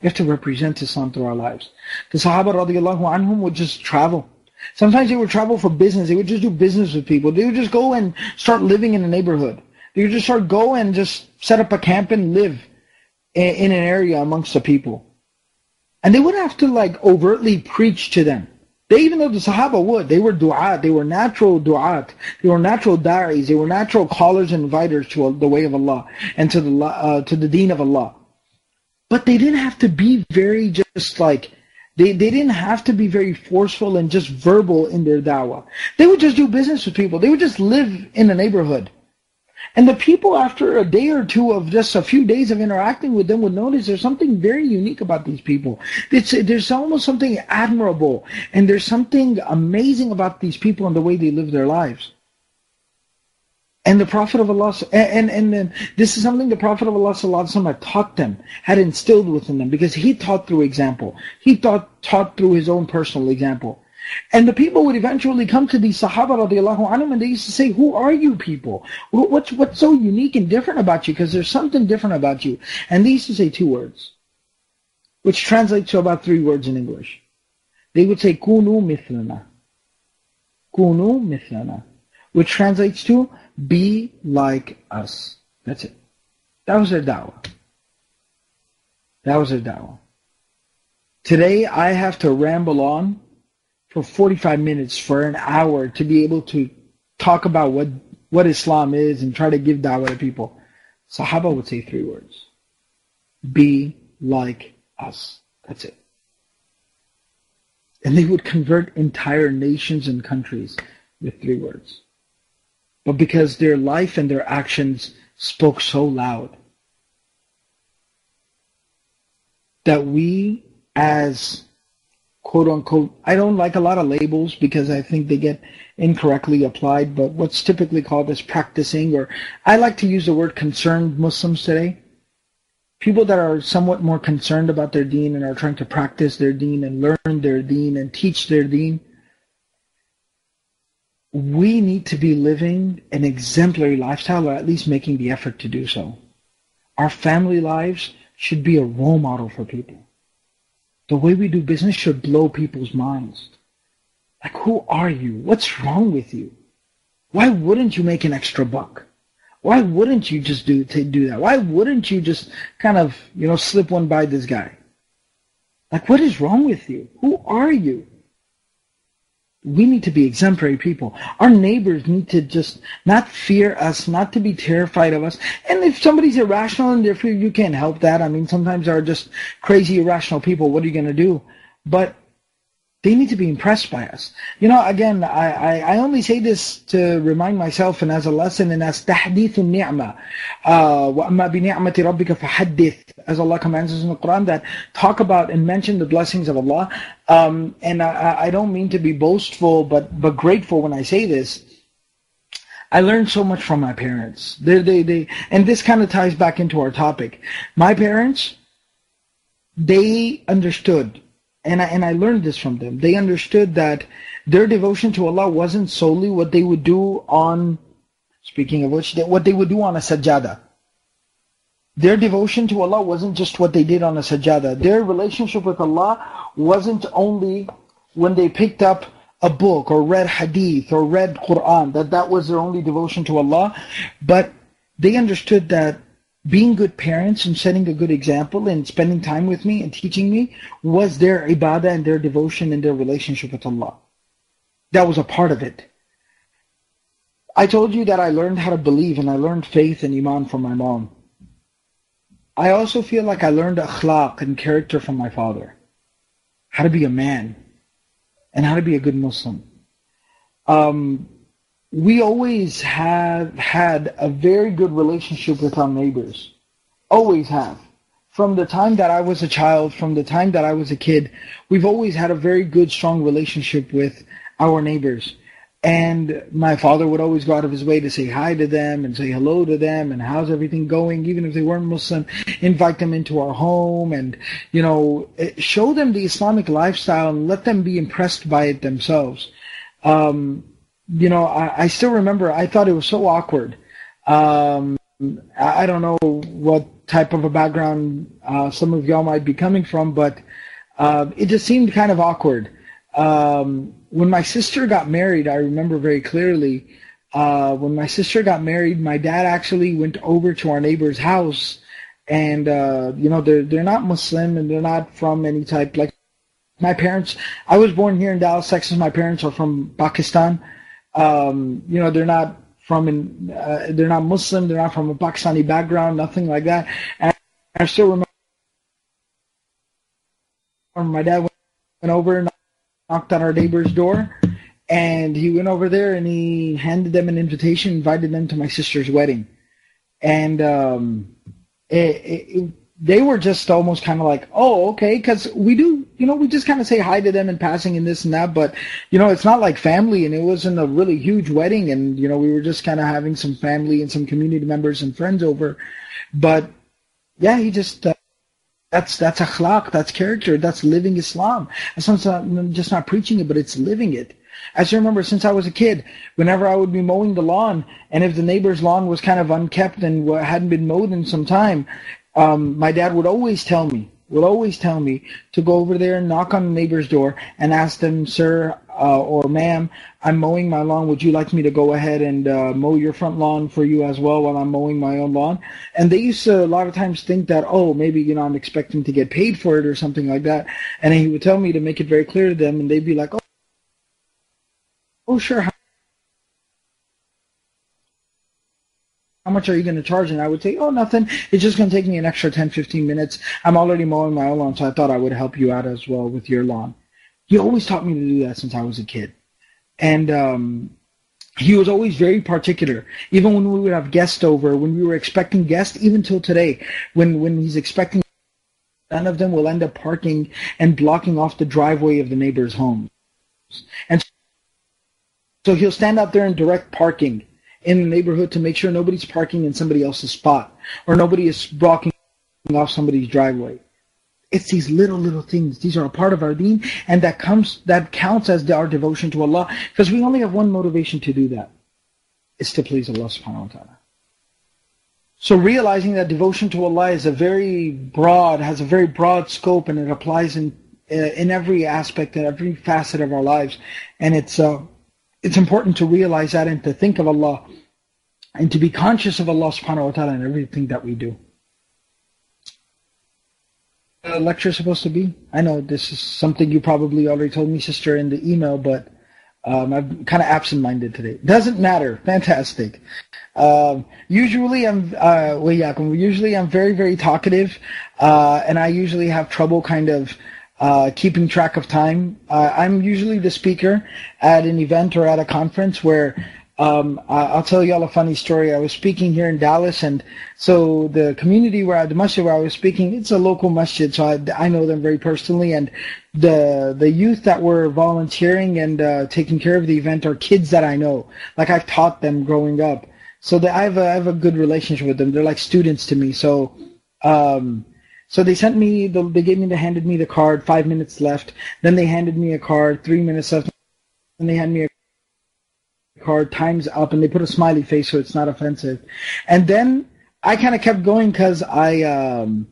We have to represent Islam through our lives. The Sahaba radiallahu anhum would just travel. Sometimes they would travel for business. They would just do business with people. They would just go and start living in a neighborhood. They would just start go and just set up a camp and live in, an area amongst the people. And they wouldn't have to like overtly preach to them. They, even though the Sahaba would, they were du'at, they were natural du'at, they were natural da'is, they were natural callers and inviters to the way of Allah and to the uh, to the deen of Allah. But they didn't have to be very just like they, they didn't have to be very forceful and just verbal in their da'wah. They would just do business with people. They would just live in a neighborhood. And the people, after a day or two of just a few days of interacting with them, would notice there's something very unique about these people. It's, there's almost something admirable, and there's something amazing about these people and the way they live their lives. And the Prophet of Allah, and, and, and this is something the Prophet of Allah had taught them, had instilled within them, because he taught through example. He taught, taught through his own personal example. And the people would eventually come to these Sahaba radiallahu anhum and they used to say, who are you people? What's, what's so unique and different about you? Because there's something different about you. And they used to say two words, which translates to about three words in English. They would say, Kunu mithlana. Kunu mithlana. Which translates to, be like us. That's it. That was their da'wah. That was their da'wah. Today I have to ramble on for 45 minutes, for an hour, to be able to talk about what, what Islam is and try to give da'wah to people. Sahaba would say three words. Be like us. That's it. And they would convert entire nations and countries with three words. But because their life and their actions spoke so loud that we as quote unquote, I don't like a lot of labels because I think they get incorrectly applied, but what's typically called as practicing, or I like to use the word concerned Muslims today. People that are somewhat more concerned about their deen and are trying to practice their deen and learn their deen and teach their deen. We need to be living an exemplary lifestyle or at least making the effort to do so. Our family lives should be a role model for people. The way we do business should blow people's minds. Like, who are you? What's wrong with you? Why wouldn't you make an extra buck? Why wouldn't you just do to do that? Why wouldn't you just kind of, you know, slip one by this guy? Like, what is wrong with you? Who are you? We need to be exemplary people. Our neighbors need to just not fear us, not to be terrified of us. And if somebody's irrational and therefore you can't help that, I mean, sometimes there are just crazy irrational people. What are you going to do? But they need to be impressed by us. You know, again, I, I, I, only say this to remind myself and as a lesson and as tahdith ni'mah. وَأَمَّا بِنِعْمَةِ رَبِّكَ فَحَدِّث As Allah commands us in the Quran that talk about and mention the blessings of Allah. Um, and I, I don't mean to be boastful, but, but grateful when I say this. I learned so much from my parents. They, they, they, and this kind of ties back into our topic. My parents, they understood and I, and I learned this from them. They understood that their devotion to Allah wasn't solely what they would do on, speaking of which, what they would do on a sajada. Their devotion to Allah wasn't just what they did on a sajada. Their relationship with Allah wasn't only when they picked up a book or read hadith or read Quran, that that was their only devotion to Allah, but they understood that being good parents and setting a good example and spending time with me and teaching me was their ibadah and their devotion and their relationship with Allah. That was a part of it. I told you that I learned how to believe and I learned faith and iman from my mom. I also feel like I learned akhlaq and character from my father. How to be a man and how to be a good Muslim. Um, we always have had a very good relationship with our neighbors. Always have. From the time that I was a child, from the time that I was a kid, we've always had a very good, strong relationship with our neighbors. And my father would always go out of his way to say hi to them and say hello to them and how's everything going, even if they weren't Muslim, invite them into our home and, you know, show them the Islamic lifestyle and let them be impressed by it themselves. Um, you know, I, I still remember. I thought it was so awkward. Um, I, I don't know what type of a background uh, some of y'all might be coming from, but uh, it just seemed kind of awkward. Um, when my sister got married, I remember very clearly. Uh, when my sister got married, my dad actually went over to our neighbor's house, and uh, you know they're they're not Muslim and they're not from any type like my parents. I was born here in Dallas, Texas. My parents are from Pakistan. Um, you know, they're not from an, uh, they're not Muslim, they're not from a Pakistani background, nothing like that. And I still remember my dad went over and knocked on our neighbor's door, and he went over there and he handed them an invitation, invited them to my sister's wedding, and um, it, it, they were just almost kind of like, oh, okay, because we do, you know, we just kind of say hi to them in passing and this and that, but, you know, it's not like family, and it wasn't a really huge wedding, and, you know, we were just kind of having some family and some community members and friends over. But, yeah, he just, uh, that's, that's akhlaq, that's character, that's living Islam. It's not, just not preaching it, but it's living it. As you remember, since I was a kid, whenever I would be mowing the lawn, and if the neighbor's lawn was kind of unkept and hadn't been mowed in some time, um, my dad would always tell me, would always tell me to go over there and knock on the neighbor's door and ask them, sir uh, or ma'am, I'm mowing my lawn. Would you like me to go ahead and uh, mow your front lawn for you as well while I'm mowing my own lawn? And they used to a lot of times think that, oh, maybe, you know, I'm expecting to get paid for it or something like that. And he would tell me to make it very clear to them and they'd be like, oh, oh sure, how much are you going to charge? And I would say, oh, nothing. It's just going to take me an extra 10, 15 minutes. I'm already mowing my own lawn, so I thought I would help you out as well with your lawn. He always taught me to do that since I was a kid. And um, he was always very particular. Even when we would have guests over, when we were expecting guests, even till today, when, when he's expecting none of them will end up parking and blocking off the driveway of the neighbor's home. And so he'll stand out there in direct parking in the neighborhood to make sure nobody's parking in somebody else's spot or nobody is blocking off somebody's driveway. It's these little, little things. These are a part of our deen, and that comes, that counts as our devotion to Allah, because we only have one motivation to do that. It's to please Allah subhanahu wa ta'ala. So realizing that devotion to Allah is a very broad, has a very broad scope, and it applies in uh, in every aspect, in every facet of our lives, and it's uh, it's important to realize that and to think of Allah and to be conscious of Allah subhanahu wa ta'ala in everything that we do. The lecture is supposed to be? I know this is something you probably already told me, sister, in the email, but um, I'm kind of absent-minded today. Doesn't matter. Fantastic. Um, usually I'm, uh, usually I'm very, very talkative, uh, and I usually have trouble kind of uh, keeping track of time. Uh, I'm usually the speaker at an event or at a conference where um, I'll tell you all a funny story. I was speaking here in Dallas, and so the community where I, the masjid where I was speaking, it's a local masjid, so I, I know them very personally. And the the youth that were volunteering and uh, taking care of the event are kids that I know, like I've taught them growing up. So I have a, I have a good relationship with them. They're like students to me. So, um, so they sent me, the, they gave me, they handed me the card. Five minutes left. Then they handed me a card. Three minutes left. And they handed me a card, time's up, and they put a smiley face so it's not offensive. And then I kind of kept going because I, um,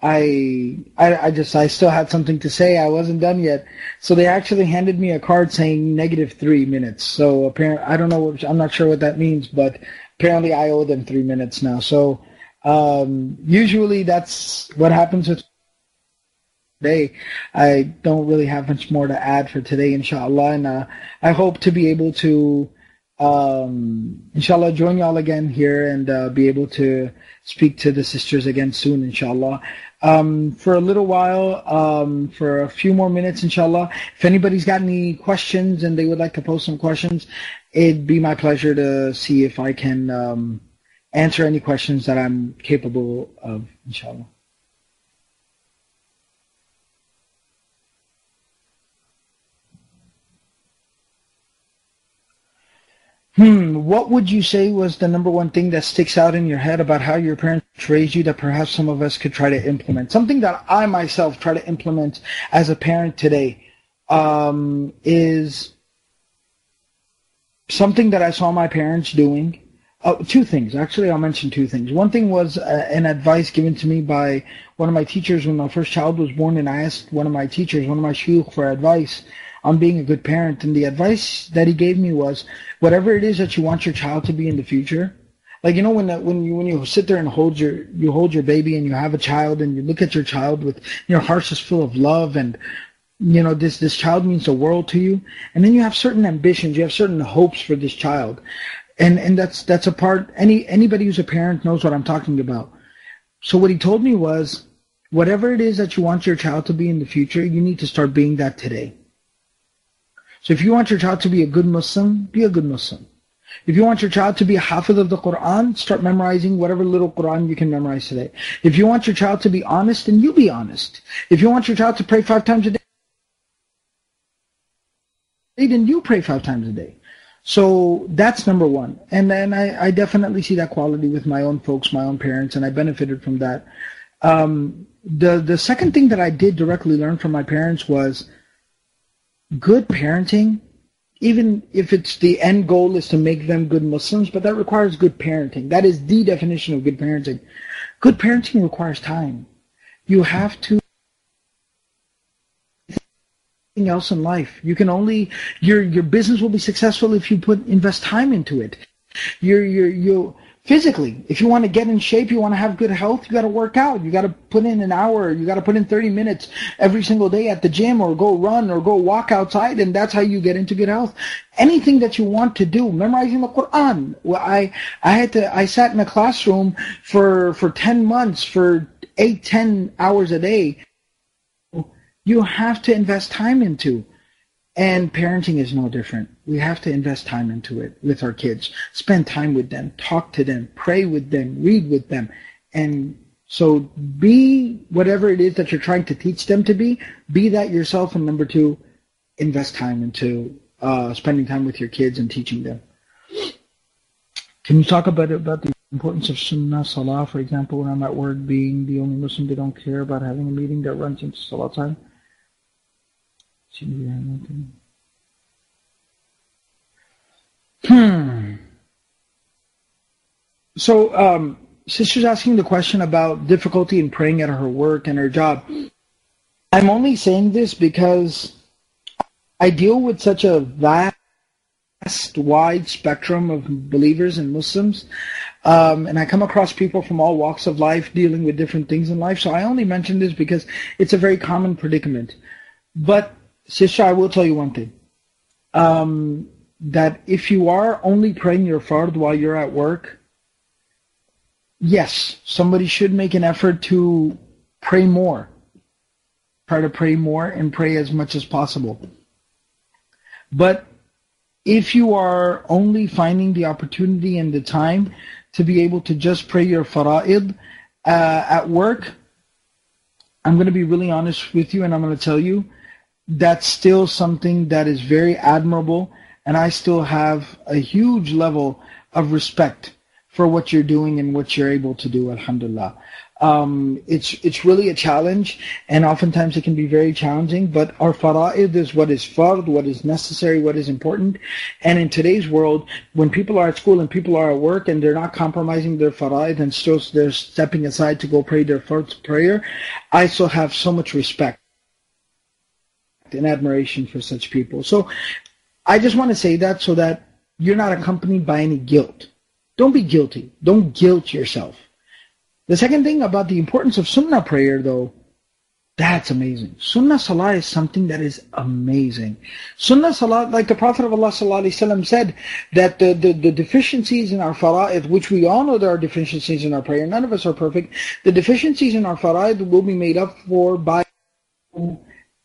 I, I, I just, I still had something to say. I wasn't done yet. So they actually handed me a card saying negative three minutes. So apparently, I don't know, I'm not sure what that means, but apparently I owe them three minutes now. So, um, usually that's what happens with today. I don't really have much more to add for today, inshallah. And, uh, I hope to be able to, um, inshallah, join y'all again here and uh, be able to speak to the sisters again soon, inshallah. Um, for a little while, um, for a few more minutes, inshallah. If anybody's got any questions and they would like to post some questions, it'd be my pleasure to see if I can um, answer any questions that I'm capable of, inshallah. Hmm, what would you say was the number one thing that sticks out in your head about how your parents raised you that perhaps some of us could try to implement? Something that I myself try to implement as a parent today um, is something that I saw my parents doing. Uh, two things. Actually, I'll mention two things. One thing was uh, an advice given to me by one of my teachers when my first child was born, and I asked one of my teachers, one of my shuyukh, for advice on being a good parent. And the advice that he gave me was, whatever it is that you want your child to be in the future, like you know when when you when you sit there and hold your you hold your baby and you have a child and you look at your child with your heart is full of love and you know this this child means the world to you and then you have certain ambitions you have certain hopes for this child and and that's that's a part any anybody who's a parent knows what I'm talking about so what he told me was whatever it is that you want your child to be in the future you need to start being that today so if you want your child to be a good Muslim, be a good Muslim. If you want your child to be a hafiz of the Quran, start memorizing whatever little Quran you can memorize today. If you want your child to be honest, then you be honest. If you want your child to pray five times a day, then you pray five times a day. So that's number one. And then I, I definitely see that quality with my own folks, my own parents, and I benefited from that. Um, the the second thing that I did directly learn from my parents was good parenting, even if it's the end goal is to make them good Muslims, but that requires good parenting. That is the definition of good parenting. Good parenting requires time. You have to else in life. You can only your your business will be successful if you put invest time into it. You're you're physically. If you want to get in shape, you want to have good health, you got to work out. You got to put in an hour, you got to put in 30 minutes every single day at the gym or go run or go walk outside and that's how you get into good health. Anything that you want to do, memorizing the Quran. Well, I I had to I sat in a classroom for for 10 months for 8 10 hours a day. You have to invest time into and parenting is no different. We have to invest time into it with our kids. Spend time with them, talk to them, pray with them, read with them. And so be whatever it is that you're trying to teach them to be, be that yourself. And number two, invest time into uh, spending time with your kids and teaching them. Can you talk about about the importance of Sunnah Salah, for example, when I'm at work being the only Muslim they don't care about having a meeting that runs into Salah time? Hmm. So, um, sister's asking the question about difficulty in praying at her work and her job. I'm only saying this because I deal with such a vast, wide spectrum of believers and Muslims, um, and I come across people from all walks of life dealing with different things in life. So I only mention this because it's a very common predicament. But Sister, I will tell you one thing. Um, that if you are only praying your fard while you're at work, yes, somebody should make an effort to pray more. try to pray more and pray as much as possible. But if you are only finding the opportunity and the time to be able to just pray your fara'id uh, at work, I'm going to be really honest with you and I'm going to tell you that's still something that is very admirable and I still have a huge level of respect for what you're doing and what you're able to do, alhamdulillah. Um, it's it's really a challenge, and oftentimes it can be very challenging. But our fara'id is what is fard, what is necessary, what is important. And in today's world, when people are at school and people are at work and they're not compromising their fara'id and still they're stepping aside to go pray their first prayer, I still have so much respect and admiration for such people. So I just want to say that so that you're not accompanied by any guilt. Don't be guilty. Don't guilt yourself. The second thing about the importance of sunnah prayer, though, that's amazing. Sunnah salah is something that is amazing. Sunnah salah, like the Prophet of Allah said, that the, the, the deficiencies in our fara'id, which we all know there are deficiencies in our prayer, none of us are perfect, the deficiencies in our fara'id will be made up for by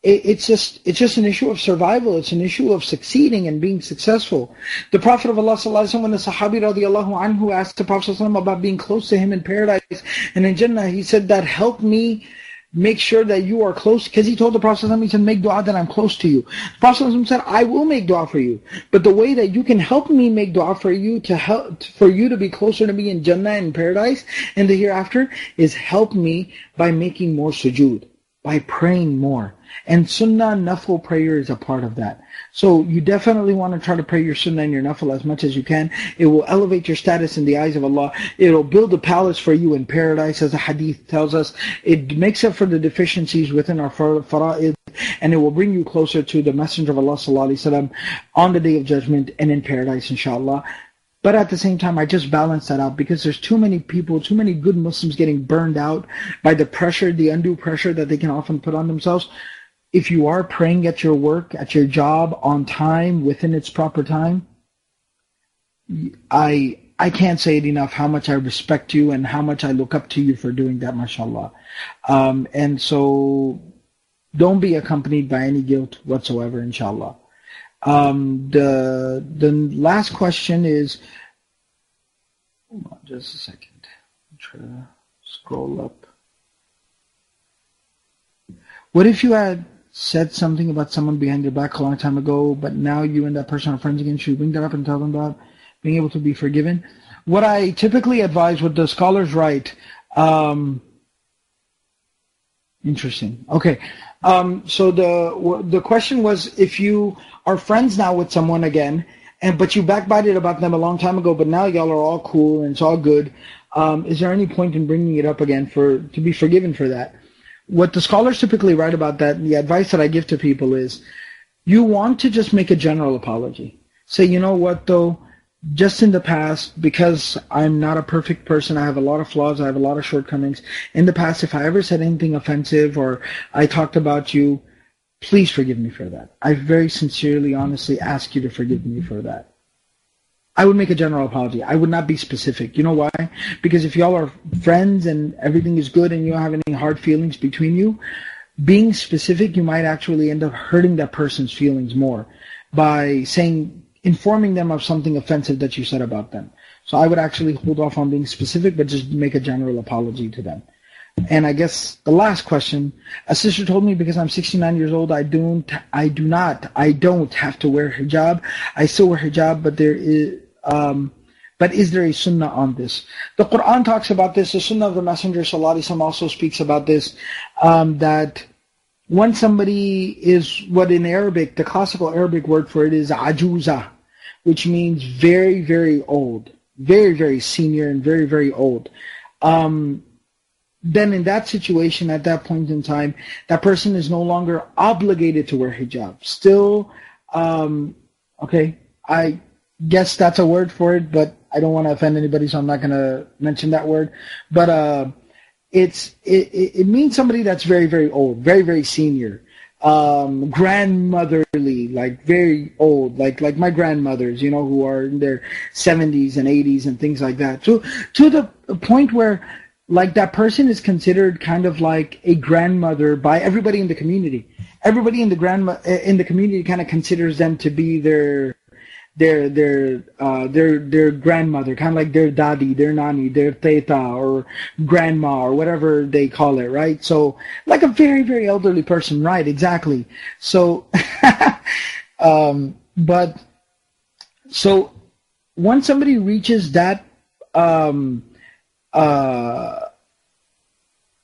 it's just it's just an issue of survival. It's an issue of succeeding and being successful. The Prophet of Allah sallallahu when the Sahabi radiallahu anhu asked the Prophet about being close to him in paradise and in Jannah, he said that help me make sure that you are close because he told the Prophet he said make dua that I'm close to you. The Prophet said I will make dua for you, but the way that you can help me make dua for you to help for you to be closer to me in Jannah and paradise and the hereafter is help me by making more sujood, by praying more. And sunnah nafil prayer is a part of that. So you definitely want to try to pray your sunnah and your nafil as much as you can. It will elevate your status in the eyes of Allah. It'll build a palace for you in paradise as the hadith tells us. It makes up for the deficiencies within our fara'id and it will bring you closer to the Messenger of Allah sallallahu on the day of judgment and in paradise inshallah. But at the same time, I just balance that out because there's too many people, too many good Muslims getting burned out by the pressure, the undue pressure that they can often put on themselves if you are praying at your work, at your job, on time, within its proper time, I I can't say it enough how much I respect you and how much I look up to you for doing that, mashallah. Um, and so don't be accompanied by any guilt whatsoever, inshallah. Um, the the last question is just a second. Try to scroll up. What if you had said something about someone behind your back a long time ago, but now you and that person are friends again, should you bring that up and tell them about being able to be forgiven? What I typically advise, what the scholars write, um, interesting. Okay, um, so the the question was if you are friends now with someone again, and but you backbited about them a long time ago, but now y'all are all cool and it's all good. Um, is there any point in bringing it up again for to be forgiven for that? What the scholars typically write about that, the advice that I give to people is, you want to just make a general apology. Say, you know what though, just in the past, because I'm not a perfect person, I have a lot of flaws, I have a lot of shortcomings. In the past, if I ever said anything offensive or I talked about you, please forgive me for that. I very sincerely, honestly ask you to forgive me for that. I would make a general apology. I would not be specific. You know why? Because if y'all are friends and everything is good and you don't have any hard feelings between you, being specific, you might actually end up hurting that person's feelings more by saying, informing them of something offensive that you said about them. So I would actually hold off on being specific, but just make a general apology to them. And I guess the last question, a sister told me because I'm 69 years old, I don't, I do not, I don't have to wear hijab. I still wear hijab, but there is, um, but is there a sunnah on this? The Quran talks about this. The sunnah of the Messenger also speaks about this, um, that when somebody is what in Arabic, the classical Arabic word for it is ajuza, which means very, very old, very, very senior and very, very old. Um, then in that situation, at that point in time, that person is no longer obligated to wear hijab. Still, um, okay, I guess that's a word for it, but I don't want to offend anybody, so I'm not going to mention that word. But uh, it's it, it means somebody that's very very old, very very senior, um, grandmotherly, like very old, like like my grandmothers, you know, who are in their 70s and 80s and things like that. To to the point where like that person is considered kind of like a grandmother by everybody in the community. Everybody in the grandma in the community kind of considers them to be their their their uh, their their grandmother, kind of like their dadi, their nani, their teta or grandma or whatever they call it, right? So like a very very elderly person, right? Exactly. So, <laughs> um, but so once somebody reaches that, um, uh,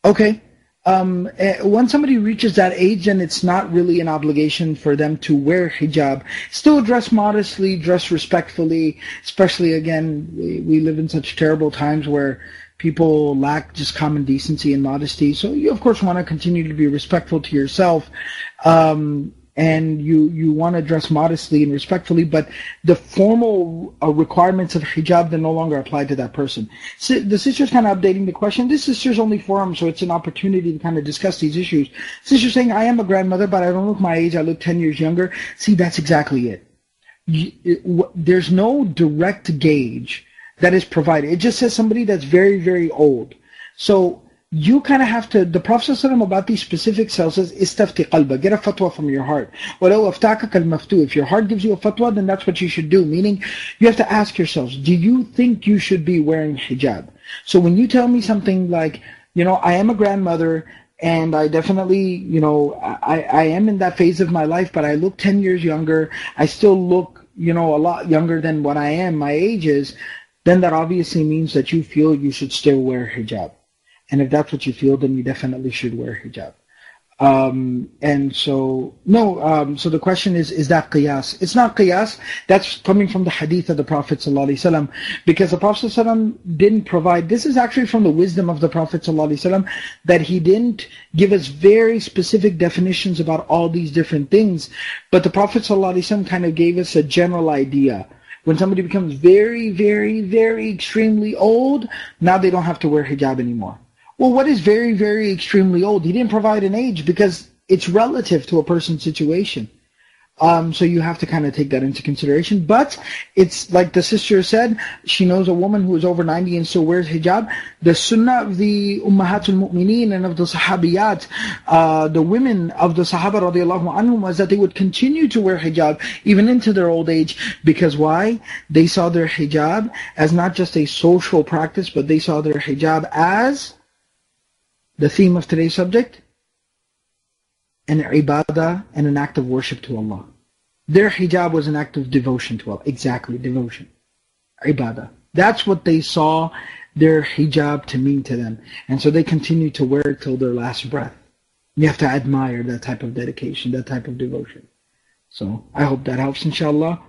okay um, eh, once somebody reaches that age, then it's not really an obligation for them to wear hijab. Still dress modestly, dress respectfully, especially again, we, we live in such terrible times where people lack just common decency and modesty. So you, of course, want to continue to be respectful to yourself. Um, and you you want to dress modestly and respectfully, but the formal uh, requirements of hijab then no longer apply to that person. So the sister's kind of updating the question. This sister's only forum, so it's an opportunity to kind of discuss these issues. Sister's saying, I am a grandmother, but I don't look my age. I look 10 years younger. See, that's exactly it. You, it w- there's no direct gauge that is provided. It just says somebody that's very, very old. So you kind of have to, the Prophet ﷺ about these specific cells says, istafti qalba, get a fatwa from your heart. وَلَوْ أَفْتَاكَكَ الْمَفْتُو If your heart gives you a fatwa, then that's what you should do. Meaning, you have to ask yourselves, do you think you should be wearing hijab? So when you tell me something like, you know, I am a grandmother, and I definitely, you know, I, I am in that phase of my life, but I look 10 years younger. I still look, you know, a lot younger than what I am, my age is, then that obviously means that you feel you should still wear hijab. And if that's what you feel, then you definitely should wear hijab. Um, and so, no, um, so the question is, is that qiyas? It's not qiyas. That's coming from the hadith of the Prophet ﷺ, because the Prophet ﷺ didn't provide, this is actually from the wisdom of the Prophet ﷺ, that he didn't give us very specific definitions about all these different things, but the Prophet ﷺ kind of gave us a general idea. When somebody becomes very, very, very extremely old, now they don't have to wear hijab anymore. Well, what is very, very extremely old? He didn't provide an age because it's relative to a person's situation. Um, so you have to kind of take that into consideration. But it's like the sister said, she knows a woman who is over 90 and still wears hijab. The sunnah of the Ummahatul Mu'mineen and of the Sahabiyat, uh, the women of the Sahaba radiallahu anhum was that they would continue to wear hijab even into their old age. Because why? They saw their hijab as not just a social practice, but they saw their hijab as the theme of today's subject? An ibadah and an act of worship to Allah. Their hijab was an act of devotion to Allah. Exactly, devotion. Ibadah. That's what they saw their hijab to mean to them. And so they continued to wear it till their last breath. You have to admire that type of dedication, that type of devotion. So I hope that helps, inshallah.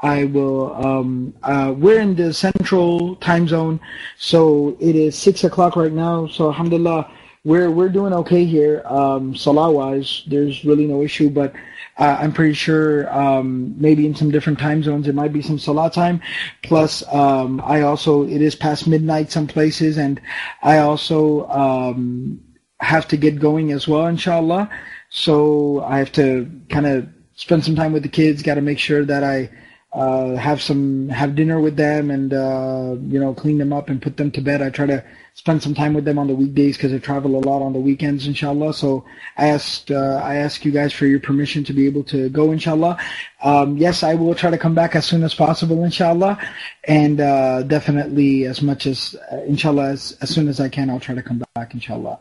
I will, um, uh, we're in the central time zone, so it is 6 o'clock right now. So alhamdulillah, we're we're doing okay here, um, salah wise. There's really no issue, but uh, I'm pretty sure um, maybe in some different time zones there might be some salah time. Plus, um, I also it is past midnight some places, and I also um, have to get going as well, inshallah. So I have to kind of spend some time with the kids. Got to make sure that I uh, have some have dinner with them and uh, you know clean them up and put them to bed. I try to spend some time with them on the weekdays because I travel a lot on the weekends, inshallah. So I asked uh, I ask you guys for your permission to be able to go, inshallah. Um, yes, I will try to come back as soon as possible, inshallah, and uh, definitely as much as uh, inshallah as, as soon as I can, I'll try to come back, inshallah.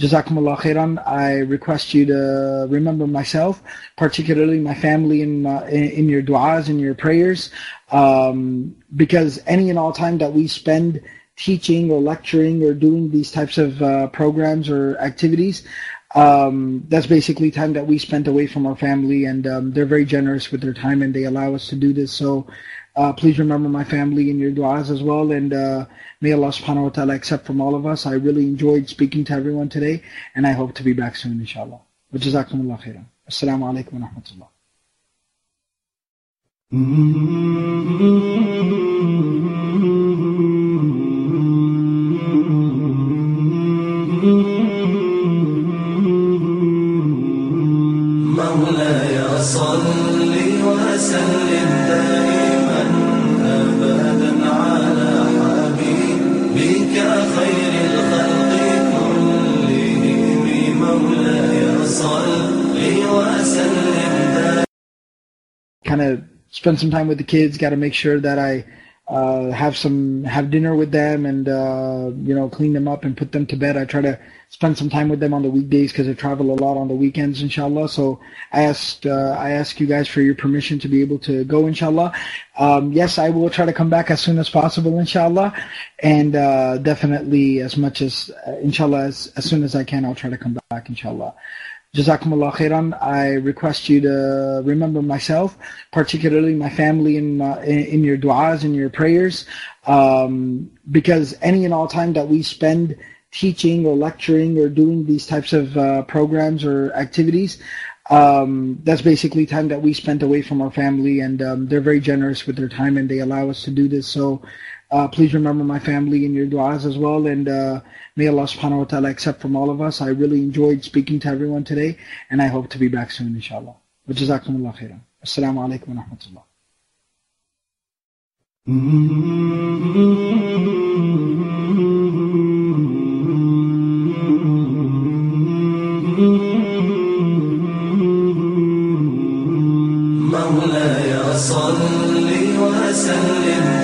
Jazakumullah khairan. I request you to remember myself, particularly my family, in uh, in, your du'as and your prayers, um, because any and all time that we spend teaching or lecturing or doing these types of uh, programs or activities, um, that's basically time that we spent away from our family, and um, they're very generous with their time, and they allow us to do this. So uh, please remember my family in your du'as as well, and uh, may Allah subhanahu wa ta'ala accept from all of us. I really enjoyed speaking to everyone today, and I hope to be back soon, inshallah. Wa jazakumullah khairan. Assalamu alaikum wa rahmatullah. مولاي Kind of spend some time with the kids, got to make sure that I uh, have some have dinner with them and uh, you know clean them up and put them to bed. I try to spend some time with them on the weekdays because I travel a lot on the weekends, inshallah. So I asked uh, I ask you guys for your permission to be able to go, inshallah. Um, yes, I will try to come back as soon as possible, inshallah, and uh, definitely as much as uh, inshallah as, as soon as I can, I'll try to come back, inshallah. Jazakumullah khairan. I request you to remember myself, particularly my family, in, uh, in, your du'as and your prayers, um, because any and all time that we spend teaching or lecturing or doing these types of uh, programs or activities, um, that's basically time that we spent away from our family, and um, they're very generous with their time, and they allow us to do this. So uh, please remember my family in your du'as as well, and uh, may Allah subhanahu wa ta'ala accept from all of us. I really enjoyed speaking to everyone today, and I hope to be back soon, inshallah. Jazakumullah khairan. Assalamu alaikum wa rahmatullah. مولاي صل وسلم